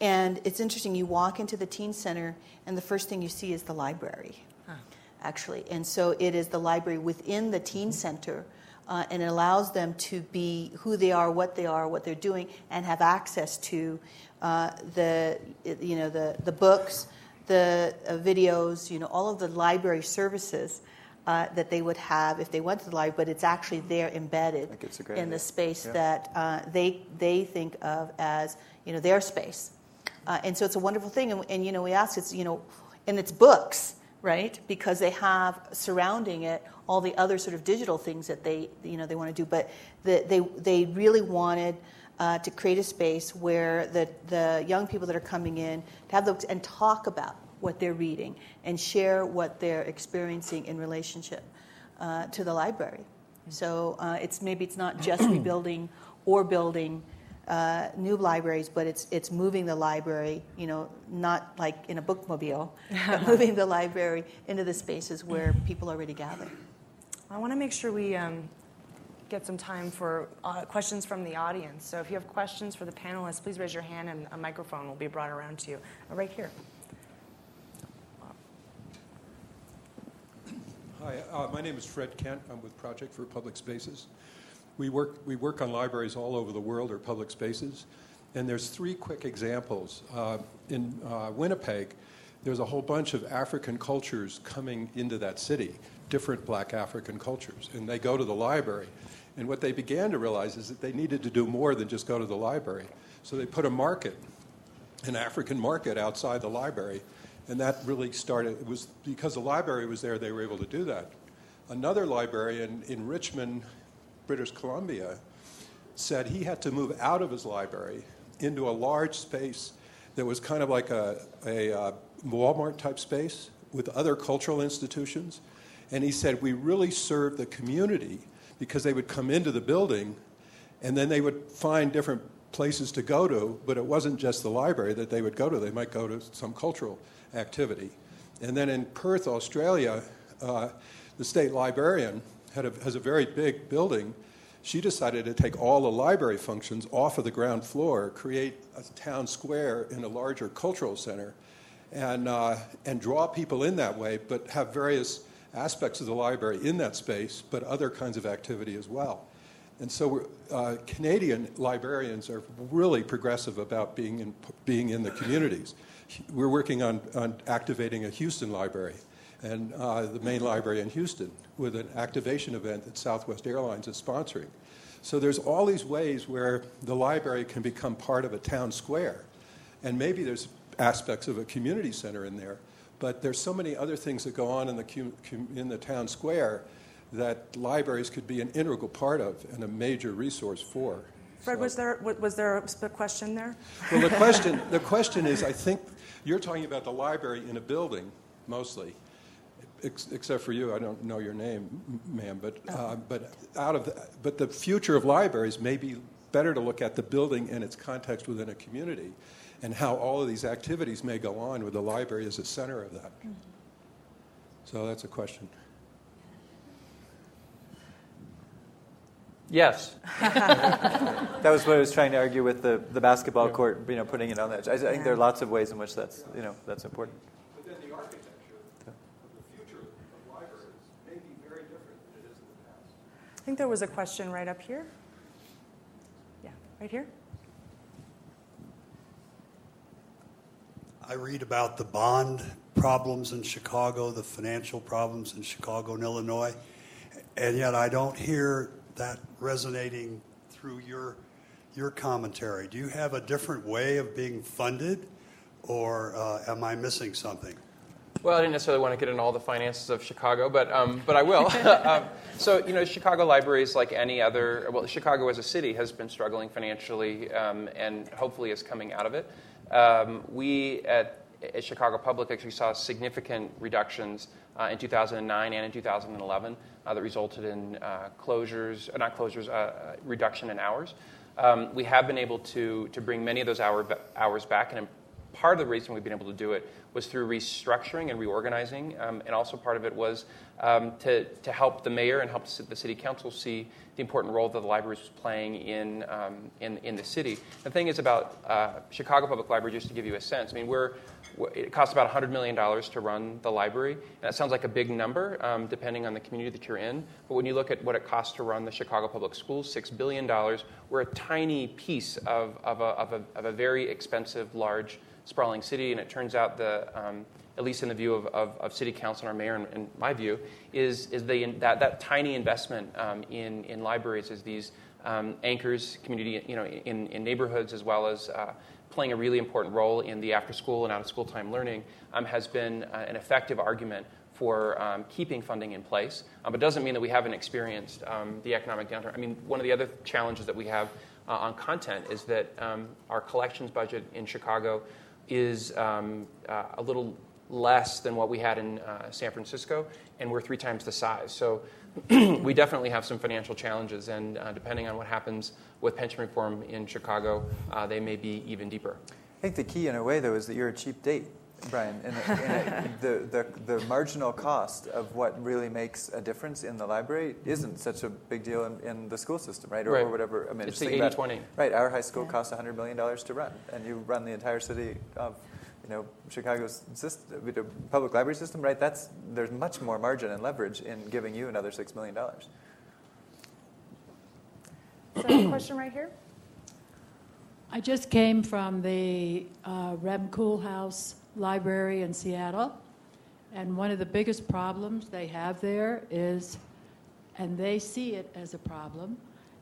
and it's interesting, you walk into the teen center, and the first thing you see is the library, huh. actually. And so it is the library within the teen center, uh, and it allows them to be who they are, what they are, what they're doing, and have access to uh, the, you know, the, the books, the uh, videos, you know, all of the library services. Uh, that they would have if they went to the library, but it's actually there embedded in idea. the space yeah. that uh, they they think of as you know their space. Uh, and so it's a wonderful thing. And, and, you know, we ask, it's, you know, and it's books, right? Because they have surrounding it all the other sort of digital things that they, you know, they want to do. But the, they, they really wanted uh, to create a space where the, the young people that are coming in to have the, and talk about what they're reading and share what they're experiencing in relationship uh, to the library. So uh, it's maybe it's not just rebuilding or building uh, new libraries, but it's it's moving the library, you know, not like in a bookmobile, but moving the library into the spaces where people already gather. I want to make sure we um, get some time for uh, questions from the audience. So if you have questions for the panelists, please raise your hand, and a microphone will be brought around to you. Uh, right here. Hi, uh, my name is Fred Kent. I'm with Project for Public Spaces. We work, we work on libraries all over the world or public spaces. And there's three quick examples. Uh, in uh, Winnipeg, there's a whole bunch of African cultures coming into that city, different black African cultures. And they go to the library. And what they began to realize is that they needed to do more than just go to the library. So they put a market, an African market outside the library. And that really started, it was because the library was there, they were able to do that. Another librarian in Richmond, British Columbia, said he had to move out of his library into a large space that was kind of like a, a uh, Walmart type space with other cultural institutions. And he said, We really served the community because they would come into the building and then they would find different places to go to, but it wasn't just the library that they would go to. They might go to some cultural activity. And then in Perth, Australia, uh, the state librarian a, has a very big building she decided to take all the library functions off of the ground floor, create a town square in a larger cultural center, and, uh, and draw people in that way, but have various aspects of the library in that space, but other kinds of activity as well. And so uh, Canadian librarians are really progressive about being in, being in the communities. We're working on, on activating a Houston library and uh, the main library in Houston with an activation event that Southwest Airlines is sponsoring. So there's all these ways where the library can become part of a town square. And maybe there's aspects of a community center in there, but there's so many other things that go on in the, com- in the town square that libraries could be an integral part of and a major resource for. Fred, so, was there was there a question there? Well, the question the question is, I think you're talking about the library in a building mostly, ex- except for you, I don't know your name, ma'am, but, uh, but, out of the, but the future of libraries may be better to look at the building and its context within a community and how all of these activities may go on with the library as a center of that. Mm-hmm. So that's a question. Yes. that was what I was trying to argue with the, the basketball yeah. court, you know, putting it on the edge. I, I think there are lots of ways in which that's, you know, that's important. But then the architecture of the future of libraries may be very different than it is in the past. I think there was a question right up here. Yeah, right here. I read about the bond problems in Chicago, the financial problems in Chicago and Illinois, and yet I don't hear that resonating through your your commentary. Do you have a different way of being funded, or uh, am I missing something? Well, I didn't necessarily want to get into all the finances of Chicago, but um, but I will. um, so you know, Chicago libraries, like any other, well, Chicago as a city has been struggling financially, um, and hopefully is coming out of it. Um, we at, at, Chicago Public actually saw significant reductions uh, in 2009 and in 2011 uh, that resulted in uh, closures, uh, not closures, uh, reduction in hours. Um, we have been able to to bring many of those hour, hours back, and part of the reason we've been able to do it was through restructuring and reorganizing, um, and also part of it was um, to, to help the mayor and help the city council see the important role that the library was playing in, um, in, in the city. The thing is about uh, Chicago Public Library, just to give you a sense, I mean, we're, it costs about $100 million to run the library. And that sounds like a big number, um, depending on the community that you're in. But when you look at what it costs to run the Chicago Public Schools, $6 billion, we're a tiny piece of, of, a, of, a, of a very expensive, large sprawling city, and it turns out the um, at least in the view of, of, of, city council and our mayor, in, in my view, is, is the, that, that tiny investment um, in, in libraries as these um, anchors, community, you know, in, in neighborhoods as well as uh, playing a really important role in the after school and out of school time learning um, has been uh, an effective argument for um, keeping funding in place. Um, but doesn't mean that we haven't experienced um, the economic downturn. I mean, one of the other challenges that we have uh, on content is that um, our collections budget in Chicago is um, uh, a little less than what we had in uh, San Francisco, and we're three times the size. So we definitely have some financial challenges, and uh, depending on what happens with pension reform in Chicago, uh, they may be even deeper. I think the key, in a way, though, is that you're a cheap date. Brian, and, and the, the, the marginal cost of what really makes a difference in the library isn't such a big deal in, in the school system, right? Or, right. or whatever. I mean, it's the 80 20. Right, our high school yeah. costs $100 million to run, and you run the entire city of you know, Chicago's system, public library system, right? That's there's much more margin and leverage in giving you another six million dollars. Is there a question right here? I just came from the uh, Rem Koolhaas Library in Seattle, and one of the biggest problems they have there is, and they see it as a problem,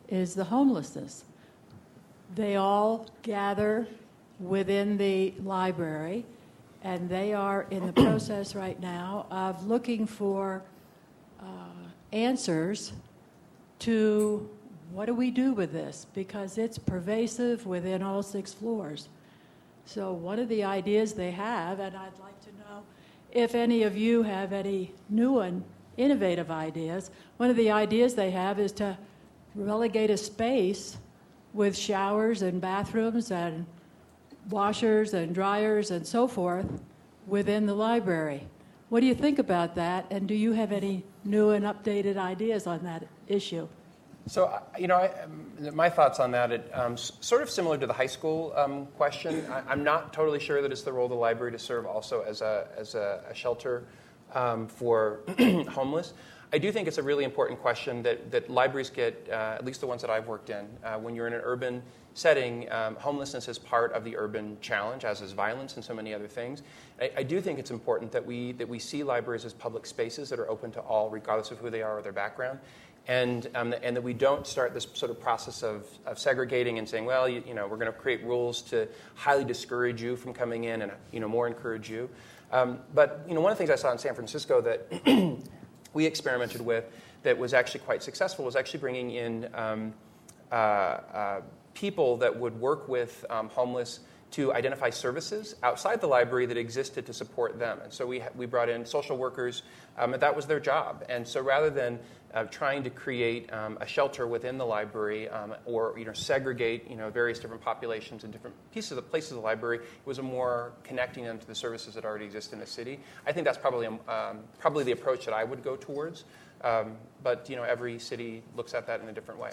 is the homelessness. They all gather within the library, and they are in the process right now of looking for uh, answers to what do we do with this? Because it's pervasive within all six floors. So, one of the ideas they have, and I'd like to know if any of you have any new and innovative ideas, one of the ideas they have is to relegate a space with showers and bathrooms and washers and dryers and so forth within the library. What do you think about that? And do you have any new and updated ideas on that issue? So, you know, I, um, my thoughts on that, it, um, sort of similar to the high school um, question. I, am not totally sure that it's the role of the library to serve also as a, as a, a shelter um, for homeless. I do think it's a really important question that, that libraries get, uh, at least the ones that I've worked in. Uh, when you're in an urban setting, um, homelessness is part of the urban challenge, as is violence and so many other things. I, I, do think it's important that we, that we see libraries as public spaces that are open to all, regardless of who they are or their background and, um, and that we don't start this sort of process of, of segregating and saying, well, you, you know, we're going to create rules to highly discourage you from coming in and you know, more encourage you. Um, but you know, one of the things I saw in San Francisco that we experimented with that was actually quite successful was actually bringing in um, uh, uh, people that would work with um, homeless to identify services outside the library that existed to support them. And so we, we brought in social workers, um, and that was their job. And so rather than uh, trying to create um, a shelter within the library um, or you know, segregate you know, various different populations and different pieces of the places of the library, it was a more connecting them to the services that already exist in the city. I think that's probably, um, probably the approach that I would go towards. Um, but you know, every city looks at that in a different way.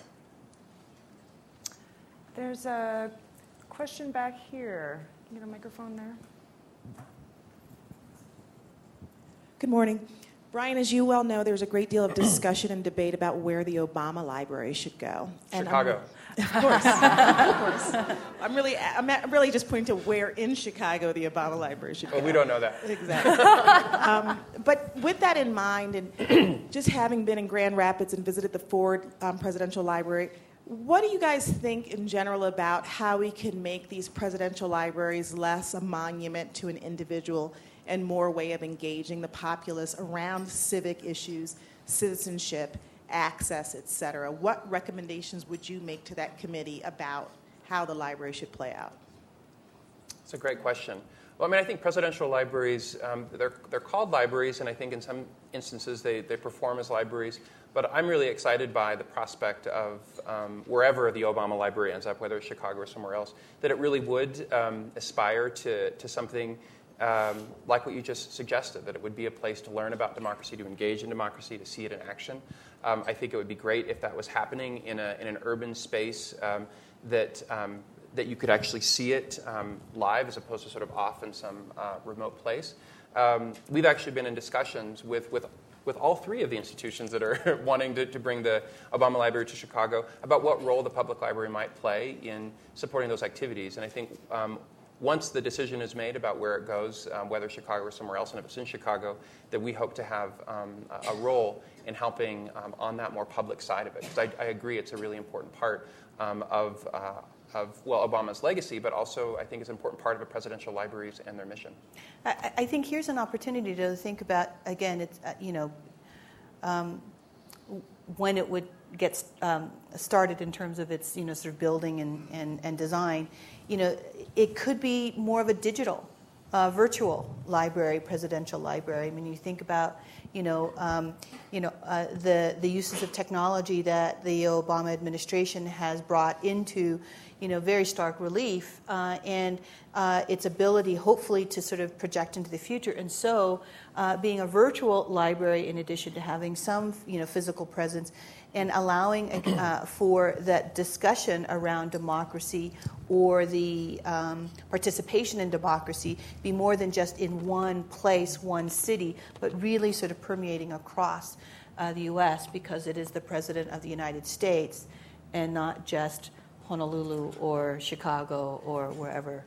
There's a question back here. Can you get a microphone there? Good morning. Brian, as you well know, there's a great deal of discussion and debate about where the Obama Library should go. And Chicago. I'm, of course, of course. I'm really, I'm really just pointing to where in Chicago the Obama Library should well, go. we don't know that exactly. um, but with that in mind, and just having been in Grand Rapids and visited the Ford um, Presidential Library, what do you guys think in general about how we can make these presidential libraries less a monument to an individual and more way of engaging the populace around civic issues, citizenship, access, et cetera? What recommendations would you make to that committee about how the library should play out? It's a great question. Well, I mean, I think presidential libraries, um, they're, they're called libraries, and I think in some instances they, they perform as libraries. But I'm really excited by the prospect of um, wherever the Obama Library ends up, whether it's Chicago or somewhere else, that it really would um, aspire to, to something um, like what you just suggested, that it would be a place to learn about democracy, to engage in democracy, to see it in action. Um, I think it would be great if that was happening in, a, in an urban space um, that, um, that you could actually see it um, live as opposed to sort of off in some uh, remote place. we've actually been in discussions with, with with all three of the institutions that are wanting to, to bring the Obama Library to Chicago about what role the public library might play in supporting those activities. And I think um, once the decision is made about where it goes, um, whether Chicago or somewhere else, and if it's in Chicago, that we hope to have um, a, role in helping um, on that more public side of it. Because I, I, agree it's a really important part um, of, uh, of, well, Obama's legacy, but also I think it's an important part of the presidential libraries and their mission. I, I think here's an opportunity to think about, again, it's, uh, you know, um, when it would get um, started in terms of its, you know, sort of building and, and, and design, you know, it could be more of a digital, uh, virtual library, presidential library. I mean, you think about, you know, um, you know, uh, the the uses of technology that the Obama administration has brought into, you know, very stark relief, uh, and uh, its ability, hopefully, to sort of project into the future. And so, uh, being a virtual library, in addition to having some, you know, physical presence, and allowing uh, for that discussion around democracy or the um, participation in democracy be more than just in one place, one city, but really sort of permeating across uh, the U.S. because it is the President of the United States and not just Honolulu or Chicago or wherever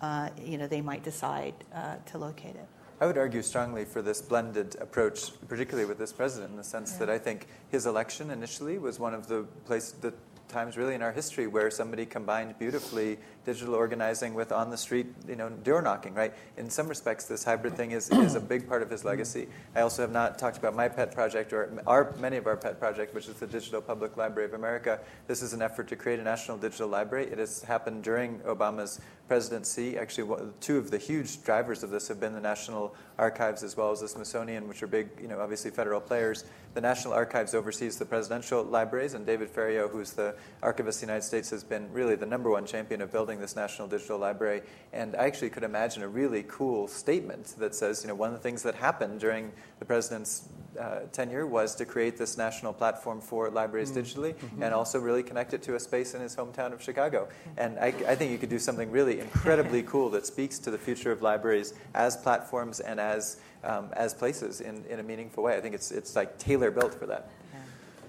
uh, you know they might decide uh, to locate it. I would argue strongly for this blended approach, particularly with this president, in the sense yeah. that I think his election initially was one of the places, the times really in our history where somebody combined beautifully digital organizing with on the street, you know, door knocking, right? In some respects, this hybrid thing is, is a big part of his legacy. I also have not talked about my pet project or our, many of our pet project, which is the Digital Public Library of America. This is an effort to create a national digital library. It has happened during Obama's presidency. Actually, two of the huge drivers of this have been the National Archives as well as the Smithsonian, which are big, you know, obviously federal players. The National Archives oversees the presidential libraries, and David Ferriero, who's the archivist of the United States, has been really the number one champion of building this National Digital Library. And I actually could imagine a really cool statement that says, you know, one of the things that happened during the president's uh, tenure was to create this national platform for libraries mm-hmm. digitally mm-hmm. and also really connect it to a space in his hometown of Chicago. And I, I think you could do something really incredibly cool that speaks to the future of libraries as platforms and as um, as places in, in a meaningful way. I think it's, it's like tailor built for that.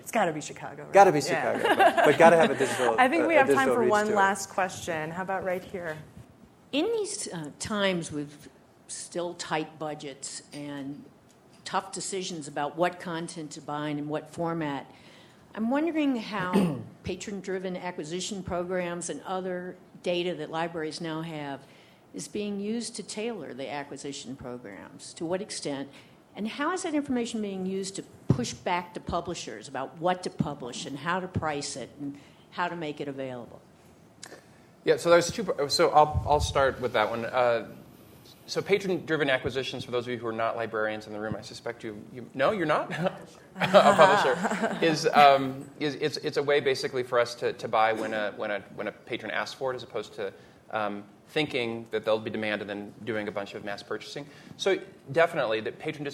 It's got to be Chicago. Right? Got to be Chicago, yeah. but, but got to have a digital. I think we have time for one last question. How about right here? In these uh, times with still tight budgets and tough decisions about what content to buy and in what format, I'm wondering how patron driven acquisition programs and other data that libraries now have is being used to tailor the acquisition programs? To what extent? And how is that information being used to push back to publishers about what to publish and how to price it and how to make it available? Yeah, so there's two. So I'll, I'll start with that one. Uh, so patron-driven acquisitions, for those of you who are not librarians in the room, I suspect you, you no, you're not. a publisher is, um, is it's, it's a way basically for us to, to buy when a, when, a, when a patron asks for it, as opposed to um, thinking that there'll be demand and then doing a bunch of mass purchasing. So definitely, the patron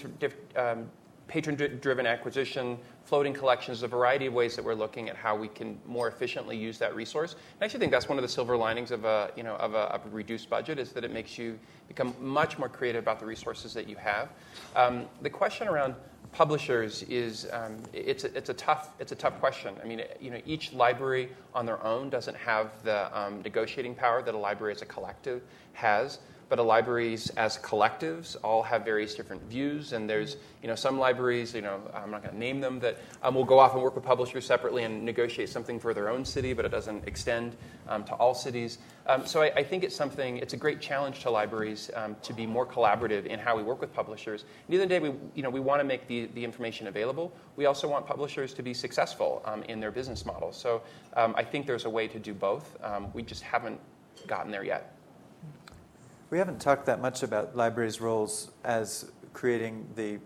um, patron-driven acquisition, floating collections, a variety of ways that we're looking at how we can more efficiently use that resource. And I actually think that's one of the silver linings of a, you know, of a, of a reduced budget is that it makes you become much more creative about the resources that you have. Um, the question around publishers is um, it's, a, it's, a tough, it's a tough question. I mean, you know, each library on their own doesn't have the um, negotiating power that a library as a collective has but libraries as collectives all have various different views. And there's, you know, some libraries, you know, I'm not going to name them, that um, will go off and work with publishers separately and negotiate something for their own city, but it doesn't extend um, to all cities. Um, so I, I, think it's something, it's a great challenge to libraries um, to be more collaborative in how we work with publishers. At the the day, we, you know, we want to make the, the information available. We also want publishers to be successful um, in their business models. So um, I think there's a way to do both. we just haven't gotten there yet. We haven't talked that much about libraries' roles as creating the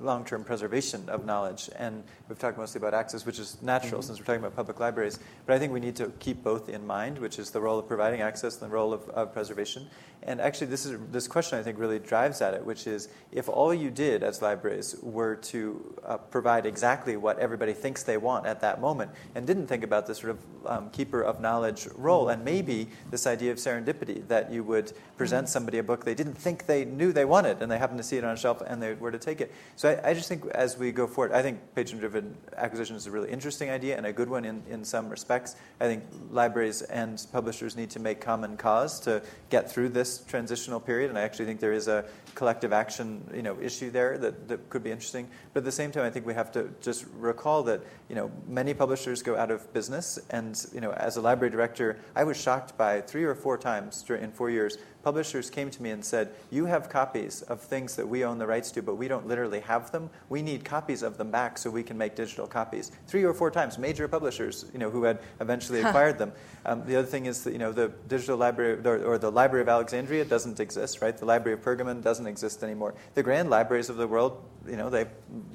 long term preservation of knowledge. And we've talked mostly about access, which is natural mm-hmm. since we're talking about public libraries. But I think we need to keep both in mind, which is the role of providing access and the role of, of preservation. And actually, this, is, this question I think really drives at it, which is if all you did as libraries were to uh, provide exactly what everybody thinks they want at that moment and didn't think about this sort of um, keeper of knowledge role, and maybe this idea of serendipity that you would present somebody a book they didn't think they knew they wanted and they happened to see it on a shelf and they were to take it. So I, I just think as we go forward, I think patron driven acquisition is a really interesting idea and a good one in, in some respects. I think libraries and publishers need to make common cause to get through this transitional period, and I actually think there is a collective action you know, issue there that, that could be interesting. But at the same time, I think we have to just recall that you know, many publishers go out of business, and you know, as a library director, I was shocked by three or four times in four years publishers came to me and said, You have copies of things that we own the rights to, but we don't literally have them. We need copies of them back so we can make digital copies. Three or four times, major publishers you know, who had eventually acquired them. Um, the other thing is that you know, the digital library or, or, the Library of Alexandria doesn't exist, right? The Library of Pergamon doesn't exist anymore. The grand libraries of the world, you know, they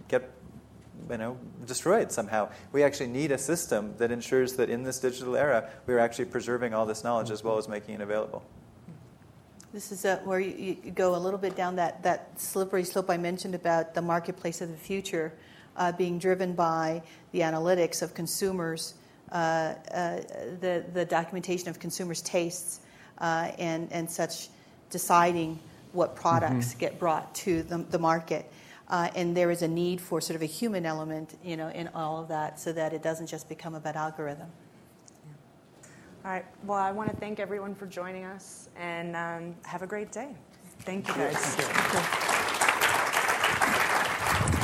get you know, destroyed somehow. We actually need a system that ensures that in this digital era, we're actually preserving all this knowledge as well as making it available. This is a, where you, you, go a little bit down that, that slippery slope I mentioned about the marketplace of the future. uh, being driven by the analytics of consumers, uh, uh, the, the documentation of consumers' tastes, uh, and, and such deciding what products Mm-hmm. get brought to the, the market. Uh, and there is a need for sort of a human element, you know, in all of that, so that it doesn't just become about algorithm. All right. Well, I want to thank everyone for joining us and um, have a great day. Thank you guys.